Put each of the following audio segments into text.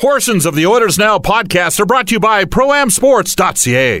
Portions of the Oilers Now podcast are brought to you by ProAmSports.ca.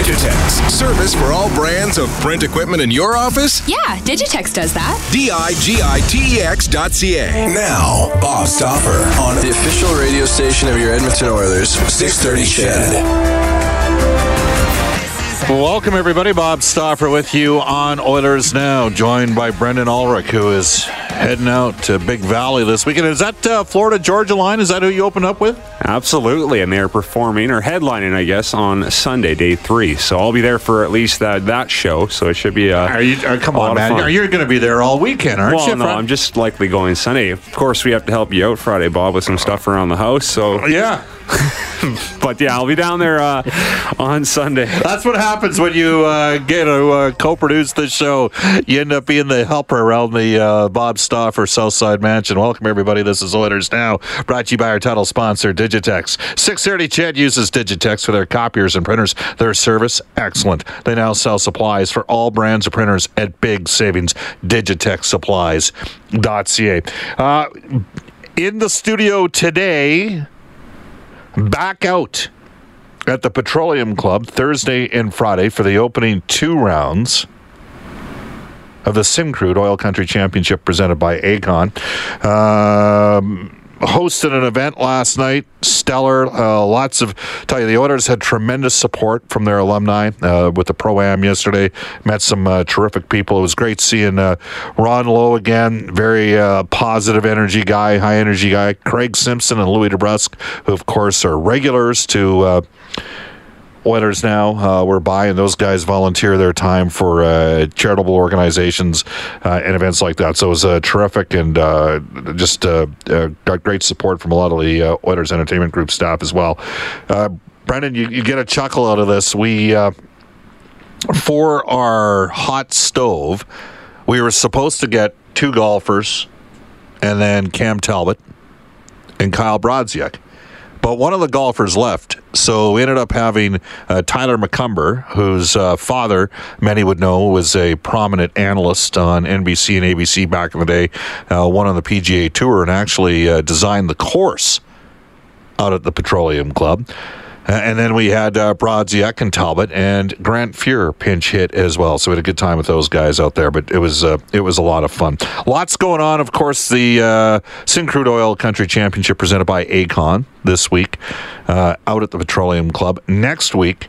Digitex. Service for all brands of print equipment in your office? Yeah, Digitex does that. D-I-G-I-T-E-X dot C-A. Now, Bob Stauffer on The official radio station of your Edmonton Oilers, 630 Ched. Welcome, everybody. Bob Stauffer with you on Oilers Now, joined by Brendan Ulrich, who is heading out to Big Valley this weekend. Is that uh, Florida Georgia line? Is that who you opened up with? Absolutely, and they're performing or headlining, I guess, on Sunday, day three. So I'll be there for at least that that show. So it should be. Uh, Are you? Uh, come a on, man. Are you going to be there all weekend, aren't well, you? no, Fred? I'm just likely going Sunday. Of course, we have to help you out Friday, Bob, with some stuff around the house. So, Yeah, but yeah, I'll be down there uh, on Sunday. that's what happens when you uh, get to uh, co-produce this show. You end up being the helper around the uh, Bob Stauffer Southside Mansion. Welcome, everybody. This is Oilers Now, brought to you by our title sponsor, Digitex. 630 Ched uses Digitex for their copiers and printers. Their service, excellent. They now sell supplies for all brands of printers at big savings. DigitexSupplies.ca. Uh, in the studio today, back out at the Petroleum Club Thursday and Friday for the opening two rounds of the Syncrude Oil Country Championship presented by Aecon. Um, hosted an event last night, stellar. Uh, lots of, tell you, the Oilers had tremendous support from their alumni uh, with the Pro Am yesterday. Met some uh, terrific people. It was great seeing uh, Ron Low again, very uh, positive energy guy, high energy guy. Craig Simpson and Louis DeBrusk, who, of course, are regulars to. Oilers now. Uh, we're by, and those guys volunteer their time for uh, charitable organizations uh, and events like that. So it was uh, terrific and uh, just uh, got great support from a lot of the uh, Oilers Entertainment Group staff as well. Brendan, you, you get a chuckle out of this. We, for our hot stove, we were supposed to get two golfers and then Cam Talbot and Kyle Brodziak. But one of the golfers left, so we ended up having uh, Tyler McCumber, whose uh, father, many would know, was a prominent analyst on NBC and ABC back in the day, uh, on the PGA Tour, and actually uh, designed the course out at the Petroleum Club. Uh, and then we had uh, Brodziak and Talbot and Grant Fuhr pinch hit as well. So we had a good time with those guys out there. But it was uh, it was a lot of fun. Lots going on. Of course, the uh, Syncrude Oil Country Championship presented by Aecon this week uh, out at the Petroleum Club. Next week.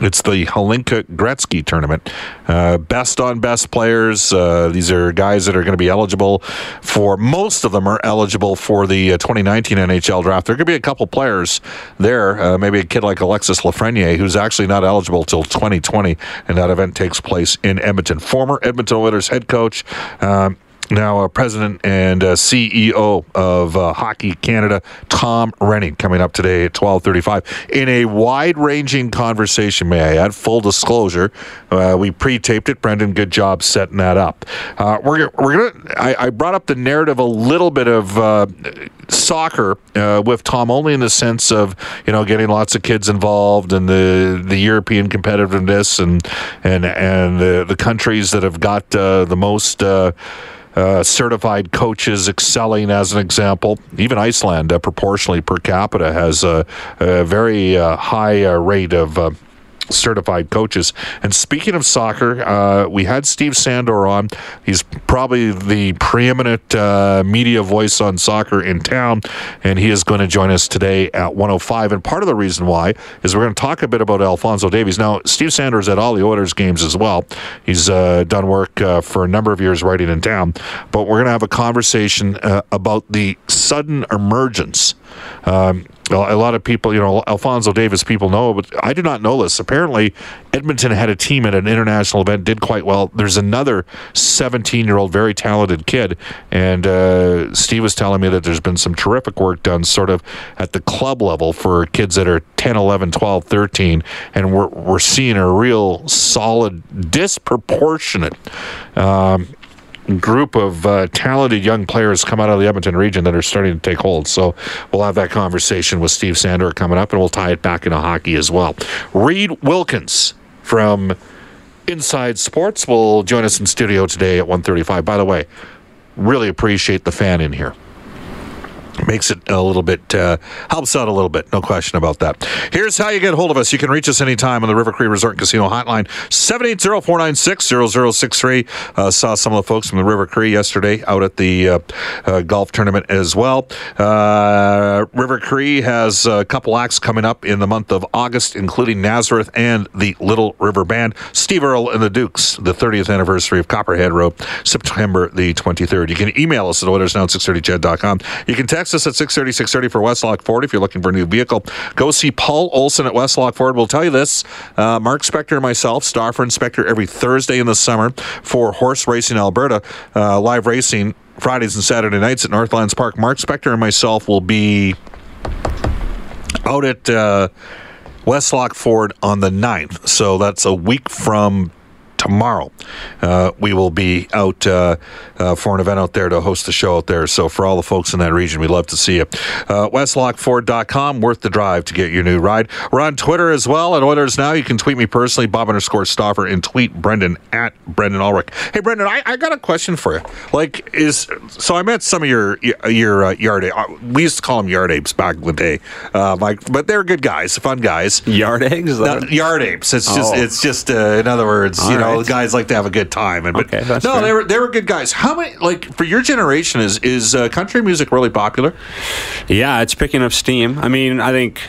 It's the Hlinka Gretzky tournament. Uh, best on best players. Uh, these are guys that are going to be eligible for, most of them are eligible for the uh, 2019 NHL draft. There could be a couple players there, uh, maybe a kid like Alexis Lafreniere, who's actually not eligible till 2020, and that event takes place in Edmonton. Former Edmonton Oilers head coach. Um, now uh, president and uh, CEO of uh, Hockey Canada, Tom Renney, coming up today at 12:35 in a wide-ranging conversation. May I add, full disclosure, uh, we pre-taped it. Brendan, good job setting that up. Uh, we're we're gonna. I, I, brought up the narrative a little bit of soccer with Tom, only in the sense of you know getting lots of kids involved and the the European competitiveness and and and the, the countries that have got the most. Uh, certified coaches excelling as an example. Even Iceland, uh, proportionally per capita, has a, a very uh, high uh, rate of uh, certified coaches. And speaking of soccer, uh, we had Steve Sandor on. He's probably the preeminent uh, media voice on soccer in town, and he is going to join us today at 105. And part of the reason why is we're going to talk a bit about Alphonso Davies. Now, Steve Sandor at all the Oilers games as well. He's uh, done work uh, for a number of years writing in town, but we're going to have a conversation uh, about the sudden emergence. Um, a lot of people, you know, Alphonso Davies, people know, but I do not know this. Apparently, Edmonton had a team at an international event, did quite well. There's another 17 year old, very talented kid. And uh, Steve was telling me that there's been some terrific work done sort of at the club level for kids that are 10, 11, 12, 13. And we're, we're seeing a real solid, disproportionate. Um, group of uh, talented young players come out of the Edmonton region that are starting to take hold. So we'll have that conversation with Steve Sandor coming up, and we'll tie it back into hockey as well. Reid Wilkins from Inside Sports will join us in studio today at 1:35. By the way, really appreciate the fan in here makes it a little bit uh, helps out a little bit no question about that. Here's how you get hold of us. You can reach us anytime on the river cree resort casino hotline 780-496-0063 uh, saw some of the folks from the river cree yesterday out at the uh, uh golf tournament as well. Uh, river cree has a couple acts coming up in the month of august including nazareth and the little river band. Steve earle and the dukes the 30th anniversary of copperhead road september the 23rd you can email us at oilersnow630ched.com you can text Text us at 630 630 for Westlock Ford if you're looking for a new vehicle. Go see Paul Olson at Westlock Ford. We'll tell you this uh, Mark Spector and myself, Stauffer and Spector, every Thursday in the summer for Horse Racing Alberta, uh, live racing Fridays and Saturday nights at Northlands Park. Mark Spector and myself will be out at uh, Westlock Ford on the 9th. So that's a week from tomorrow. Uh, we will be out uh, uh, for an event out there to host the show out there. So for all the folks in that region, we'd love to see you. Uh, WestlockFord.com, worth the drive to get your new ride. We're on Twitter as well at Oilers Now. You can tweet me personally, Bob underscore Stauffer, and tweet Brendan at Brendan Ulrich. Hey, Brendan, I, I got a question for you. Like, is so I met some of your your uh, yard uh, we used to call them yard apes back in the day, uh, like, but they're good guys, fun guys. Yard eggs, no, yard apes. It's just oh. it's just in other words, all you know know, guys like to have a good time. And but okay, no, fair. they were they were good guys. How many like for your generation is is uh, country music really popular? Yeah, it's picking up steam. I mean, I think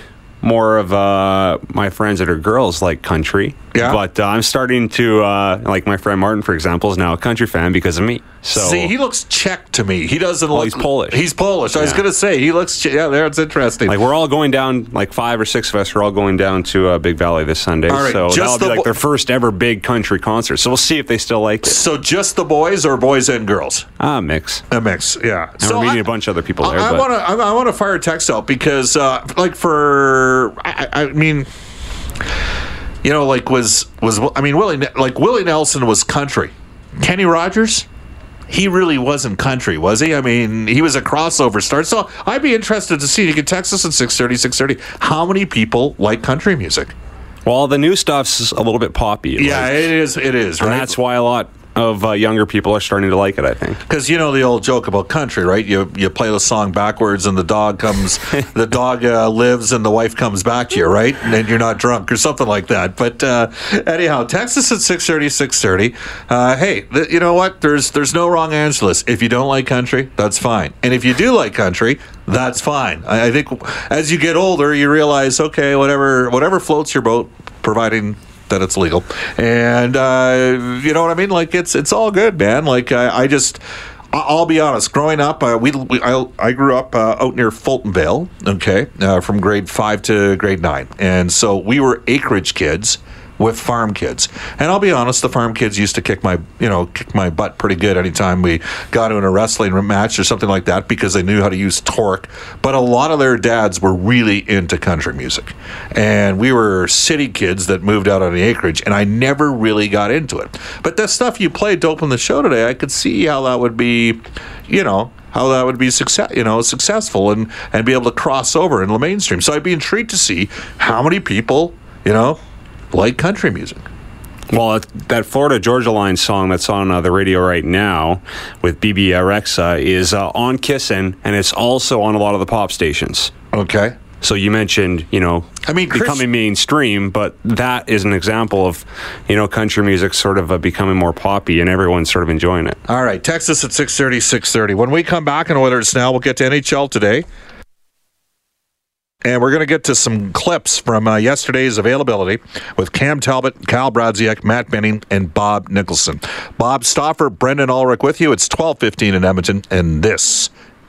more of uh, my friends that are girls like country. Yeah. But uh, I'm starting to uh, like my friend Martin, for example, is now a country fan because of me. So see, he looks Czech to me. He doesn't well, look. He's Polish. He's Polish. Yeah. I was going to say he looks. Yeah, there it's interesting. Like we're all going down. Like five or six of us are all going down to uh, Big Valley this Sunday. All right, so that'll be like their first ever big country concert. So we'll see if they still like it. So just the boys or boys and girls? Ah, mix. A mix. Yeah. And so we're meeting I, a bunch of other people there. I want to. I want to fire a text out because, uh, like, for I, I mean you know, like was was I mean Willie like Willie Nelson was country. Kenny Rogers, he really wasn't country, was he? I mean, he was a crossover star. So I'd be interested to see. You can text us at 630, 630. How many people like country music? Well, the new stuff's a little bit poppy. Yeah, like, it is. It is. And right? that's why a lot of uh, younger people are starting to like it. I think because you know the old joke about country, right? You you play the song backwards, and the dog comes, the dog uh, lives, and the wife comes back to you, right? And you're not drunk or something like that. But uh, anyhow, Texas at six thirty, six thirty. Uh, hey, th- you know what? There's there's no wrong answer. If you don't like country, that's fine, and if you do like country, that's fine. I, I think as you get older, you realize, okay, whatever whatever floats your boat, providing that it's legal, and uh, you know what I mean. Like it's it's all good, man. Like I, I just. I'll be honest. Growing up, uh, we, we I, I, grew up uh, out near Fultonvale. Okay, uh, from grade five to grade nine, and so we were acreage kids with farm kids. And I'll be honest, the farm kids used to kick my, you know, kick my butt pretty good anytime we got into a wrestling match or something like that because they knew how to use torque. But a lot of their dads were really into country music. And we were city kids that moved out on the acreage, and I never really got into it. But the stuff you played to open the show today, I could see how that would be, you know, how that would be success, you know, successful and and be able to cross over in the mainstream. So I'd be intrigued to see how many people, you know, like country music. Well, that Florida Georgia Line song that's on uh, the radio right now with Bebe Rexha is uh, on Kissin, and it's also on a lot of the pop stations. Okay. So you mentioned, you know, I mean, Chris- becoming mainstream, but that is an example of, you know, country music sort of uh, becoming more poppy and everyone's sort of enjoying it. All right, text us at 630, 630. When we come back on Oilers Now, we'll get to NHL today. And we're going to get to some clips from uh, yesterday's availability with Cam Talbot, Kyle Brodziak, Matt Benning, and Bob Nicholson. Bob Stauffer, Brendan Ulrich with you. It's 1215 in Edmonton, and this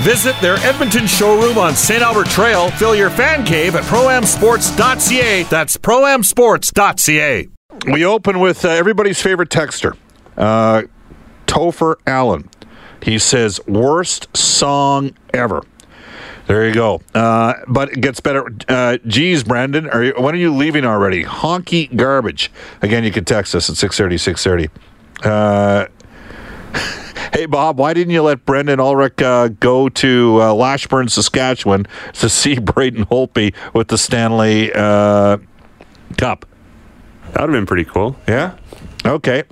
Visit their Edmonton showroom on St. Albert Trail. Fill your fan cave at proamsports.ca. That's proamsports.ca. We open with uh, everybody's favorite texter, uh, Topher Allen. He says, worst song ever. There you go. Uh, but it gets better. Uh, geez, Brandon, are you, when are you leaving already? Honky garbage. Again, you can text us at 630, 630. Uh, Hey, Bob, why didn't you let Brendan Ulrich uh, go to uh, Lashburn, Saskatchewan to see Braden Holtby with the Stanley uh, Cup? That would have been pretty cool. Yeah? Okay.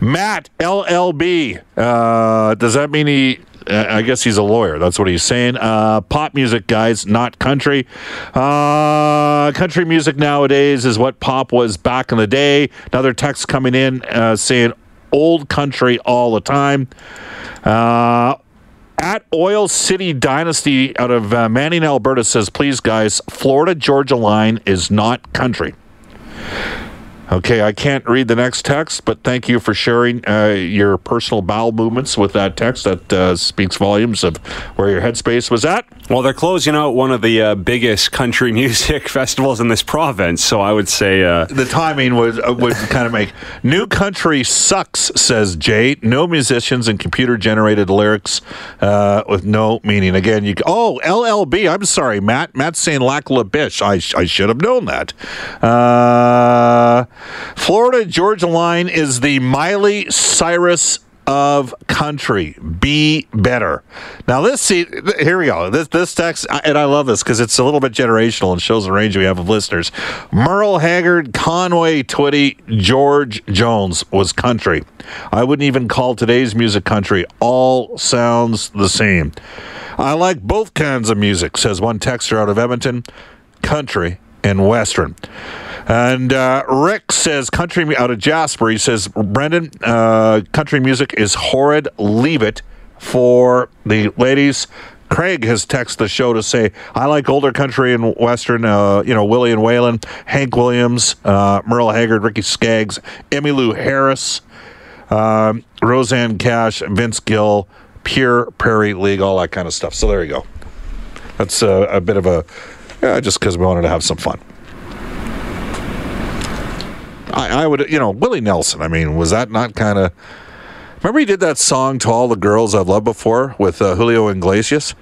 Matt, LLB. Uh, does that mean he. Uh, I guess he's a lawyer. That's what he's saying. Uh, pop music, guys, not country. country music nowadays is what pop was back in the day. Another text coming in saying old country all the time. Uh, at Oil City Dynasty out of uh, Manning, Alberta says, please, guys, Florida Georgia line is not country. Okay, I can't read the next text, but thank you for sharing uh, your personal bowel movements with that text. That uh, speaks volumes of where your headspace was at. Well, they're closing out one of the uh, biggest country music festivals in this province, so I would say uh, the timing would uh, would kind of make new country sucks. Says Jay. No musicians and computer generated lyrics uh, with no meaning. Again, you oh LLB. I'm sorry, Matt. Matt's saying Lac La Biche. I I should have known that. Florida Georgia line is the Miley Cyrus of country. Be better. Now this see here we go. This this text and I love this because it's a little bit generational and shows the range we have of listeners. Merle Haggard, Conway Twitty, George Jones was country. I wouldn't even call today's music country. All sounds the same. I like both kinds of music, says one texter out of Edmonton. Country and Western. And uh, Rick says, country out of Jasper, he says, Brendan, uh, country music is horrid. Leave it for the ladies. Craig has texted the show to say, I like older country and Western, uh, you know, Willie and Waylon, Hank Williams, uh, Merle Haggard, Ricky Skaggs, Emmylou Harris, um, Rosanne Cash, Vince Gill, Pure Prairie League, all that kind of stuff. So there you go. That's a, a bit of a, yeah, just because we wanted to have some fun. I, I would, you know, Willie Nelson. I mean, was that not kind of? Remember he did that song to all the girls I've loved before with uh, Julio Iglesias.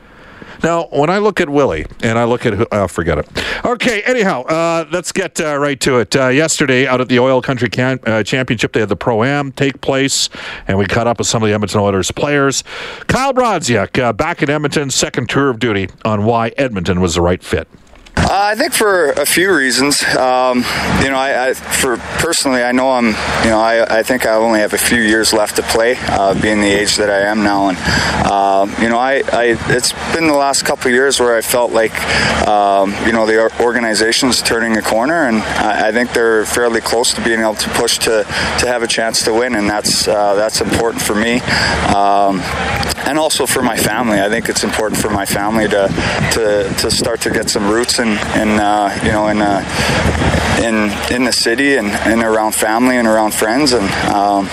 Now, when I look at Willie and I look at, uh, forget it. Okay, anyhow, uh, let's get uh, right to it. Uh, yesterday, out at the Oil Country uh, Championship, they had the Pro Am take place, and we caught up with some of the Edmonton Oilers players. Kyle Brodziak, uh, back in Edmonton, second tour of duty on why Edmonton was the right fit. Uh, I think for a few reasons. Um, you know, I, I, for personally, I know I'm. You know, I, I think I only have a few years left to play, uh, being the age that I am now, and uh, you know, I, I, it's been the last couple years where I felt like um, you know the organization's turning a corner, and I, I, think they're fairly close to being able to push to to have a chance to win, and that's uh, that's important for me. Um, and also for my family, I think it's important for my family to to, to start to get some roots in, in uh, you know in uh, in in the city and, and around family and around friends. And um,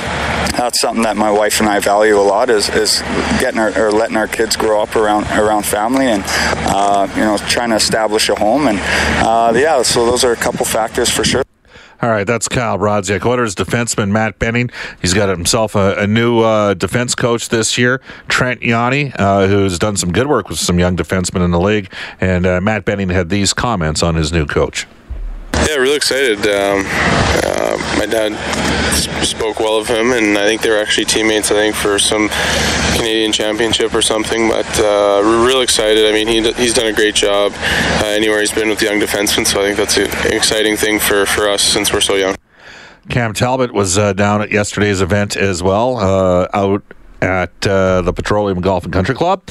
that's something that my wife and I value a lot is, is getting our, or letting our kids grow up around around family and uh, you know trying to establish a home. And uh, yeah so those are a couple factors for sure. All right, that's Kyle Brodziak. Oilers defenseman Matt Benning. He's got himself a, a new uh, defense coach this year, Trent Yawney, uh, who's done some good work with some young defensemen in the league. And uh, Matt Benning had these comments on his new coach. Yeah, really excited. Um, uh, my dad spoke well of him, and I think they were actually teammates. I think for some Canadian championship or something. But uh, we're real excited. I mean, he, he's done a great job uh, anywhere he's been with young defensemen. So I think that's an exciting thing for for us since we're so young. Cam Talbot was uh, down at yesterday's event as well, uh, out at uh, the Petroleum Golf and Country Club.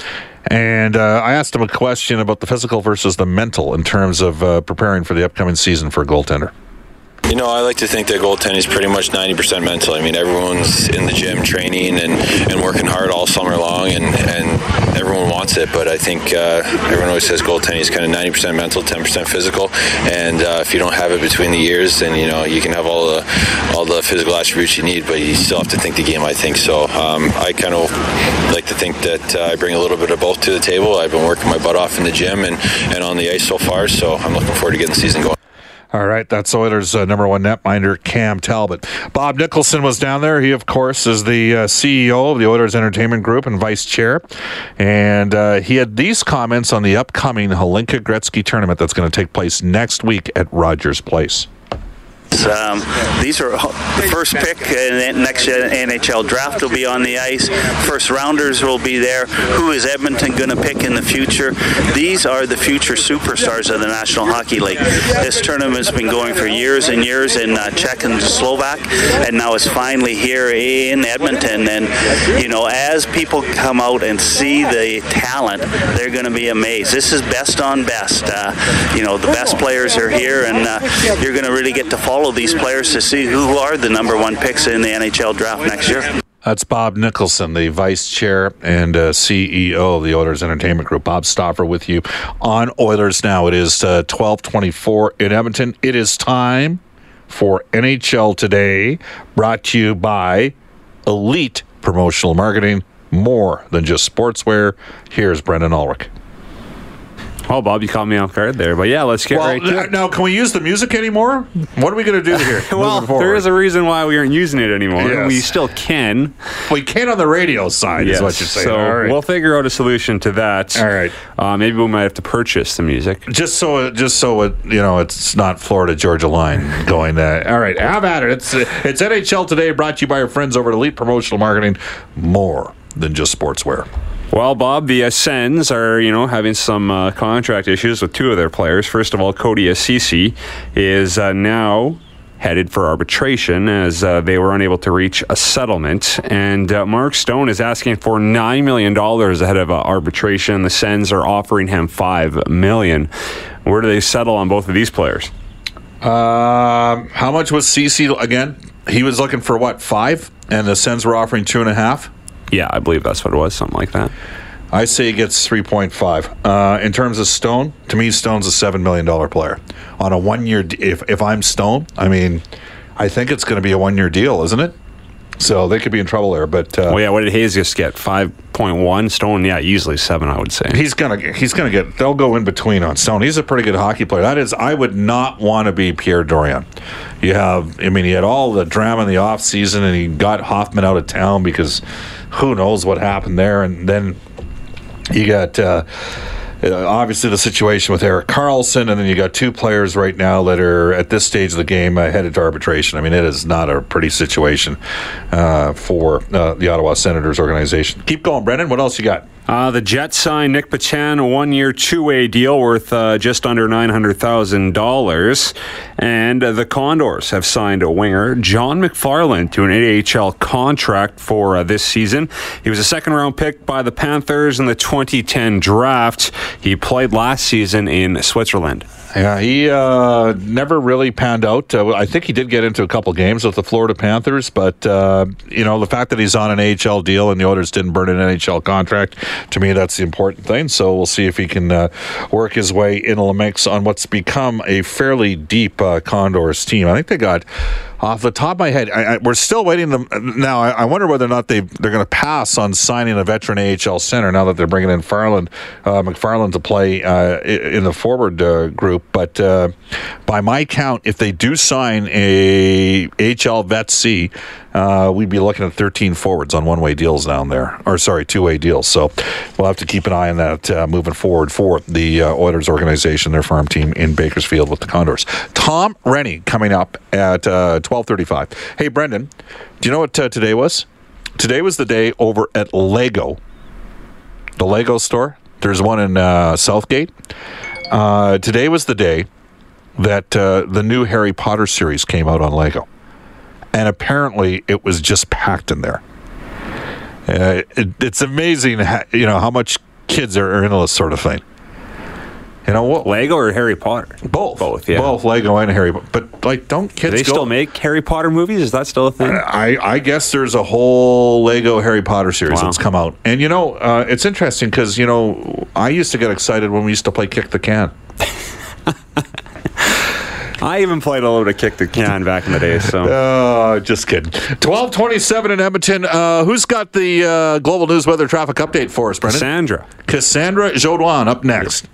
And uh, I asked him a question about the physical versus the mental in terms of uh, preparing for the upcoming season for a goaltender. You know, I like to think that goaltending is pretty much 90% mental. I mean, everyone's in the gym training and, and working hard all summer long, and, and everyone wants it. But I think uh, everyone always says goaltending is kind of 90% mental, 10% physical. And uh, if you don't have it between the years, then you know you can have all the all the physical attributes you need, but you still have to think the game. I think so. Um, I kind of like to think that uh, I bring a little bit of both to the table. I've been working my butt off in the gym and, and on the ice so far, so I'm looking forward to getting the season going. All right, that's Oilers' uh, number one netminder, Cam Talbot. Bob Nicholson was down there. He, of course, is the uh, CEO of the Oilers Entertainment Group and vice chair. And uh, he had these comments on the upcoming Hlinka Gretzky tournament that's going to take place next week at Rogers Place. Um, these are the first pick in the next NHL draft will be on the ice. First rounders will be there. Who is Edmonton going to pick in the future? These are the future superstars of the National Hockey League. This tournament's been going for years and years in uh, Czech and Slovak, and now it's finally here in Edmonton. And you know, as people come out and see the talent, they're going to be amazed. This is best on best. Uh, you know, the best players are here, and uh, you're going to really get to follow follow these players to see who are the number one picks in the NHL draft next year. That's Bob Nicholson, the vice chair and uh, CEO of the Oilers Entertainment Group. Bob Stauffer with you on Oilers Now. It is uh, 1224 in Edmonton. It is time for NHL Today, brought to you by Elite Promotional Marketing, more than just sportswear. Here's Brendan Ulrich. Oh, Bob, you caught me off guard there. But yeah, let's get well, right to it. Now, can we use the music anymore? What are we going to do here? well, there is a reason why we aren't using it anymore. Yes. We still can. We can on the radio side, yes. is what you're saying. So right. we'll figure out a solution to that. All right. Uh, maybe we might have to purchase the music. Just so, just so it, you know, it's not Florida Georgia line going. Uh, all right, have at it. It's it's NHL today, brought to you by our friends over at Elite Promotional Marketing. More than just sportswear. Well, Bob, the Sens are, you know, having some uh, contract issues with two of their players. First of all, Cody Ceci is uh, now headed for arbitration as uh, they were unable to reach a settlement. And uh, Mark Stone is asking for $9 million ahead of uh, arbitration. The Sens are offering him 5 million. Where do they settle on both of these players? Um, how much was Ceci again? He was looking for what, five? And the Sens were offering two and a half? Yeah, I believe that's what it was, something like that. I say he gets 3.5. Uh, in terms of Stone, to me, Stone's a $7 million player. On a one year, if, if I'm Stone, I mean, I think it's going to be a one year deal, isn't it? So they could be in trouble there. But uh, well, yeah, what did Hayes just get? Five point one. Stone, yeah, easily seven. I would say he's gonna he's gonna get. They'll go in between on Stone. He's a pretty good hockey player. That is, I would not want to be Pierre Dorion. You have, I mean, he had all the drama in the off season, and he got Hoffman out of town because who knows what happened there. And then you got. Uh, uh, obviously the situation with Erik Karlsson, and then you got two players right now that are at this stage of the game uh, headed to arbitration. I mean, it is not a pretty situation uh, for uh, the Ottawa Senators organization. Keep going, Brendan. What else you got? Uh, the Jets signed Nick Petan a one-year, two-way deal worth uh, just under nine hundred thousand dollars, and uh, the Condors have signed a winger, John McFarland, to an AHL contract for uh, this season. He was a second-round pick by the Panthers in the 2010 draft. He played last season in Switzerland. Yeah, he uh, never really panned out. Uh, I think he did get into a couple games with the Florida Panthers, but uh, you know the fact that he's on an AHL deal and the Oilers didn't burn an NHL contract, to me that's the important thing. So we'll see if he can uh, work his way into the mix on what's become a fairly deep uh, Condors team. I think they got off the top of my head, I, I, we're still waiting. Them now. I, I, wonder whether or not they they're going to pass on signing a veteran AHL center now that they're bringing in Farland, uh, McFarland to play uh, in the forward uh, group. But uh, by my count, if they do sign a HL vet C, uh, we'd be looking at 13 forwards on one-way deals down there, or sorry, two-way deals. So we'll have to keep an eye on that uh, moving forward for the uh, Oilers organization, their farm team in Bakersfield with the Condors. Tom Renney coming up at 12:35. Uh, hey, Brendan, do you know what uh, today was? Today was the day over at Lego, the Lego store. There's one in uh, Southgate. today was the day that the new Harry Potter series came out on Lego and apparently it was just packed in there. Uh, it, it's amazing, how, you know, how much kids are into this sort of thing. You know what? Lego or Harry Potter? Both. Both, yeah. Both Lego and Harry. Potter. But like, don't kids? Do they go, still make Harry Potter movies? Is that still a thing? I, I guess there's a whole Lego Harry Potter series wow. that's come out, and you know, uh, it's interesting because you know, I used to get excited when we used to play kick the can. I even played a little bit of kick the can back in the day. So, uh, just kidding. Twelve twenty-seven in Edmonton. Uh, who's got the uh, global news weather traffic update for us, Brendan? Cassandra. Cassandra Jodoin up next.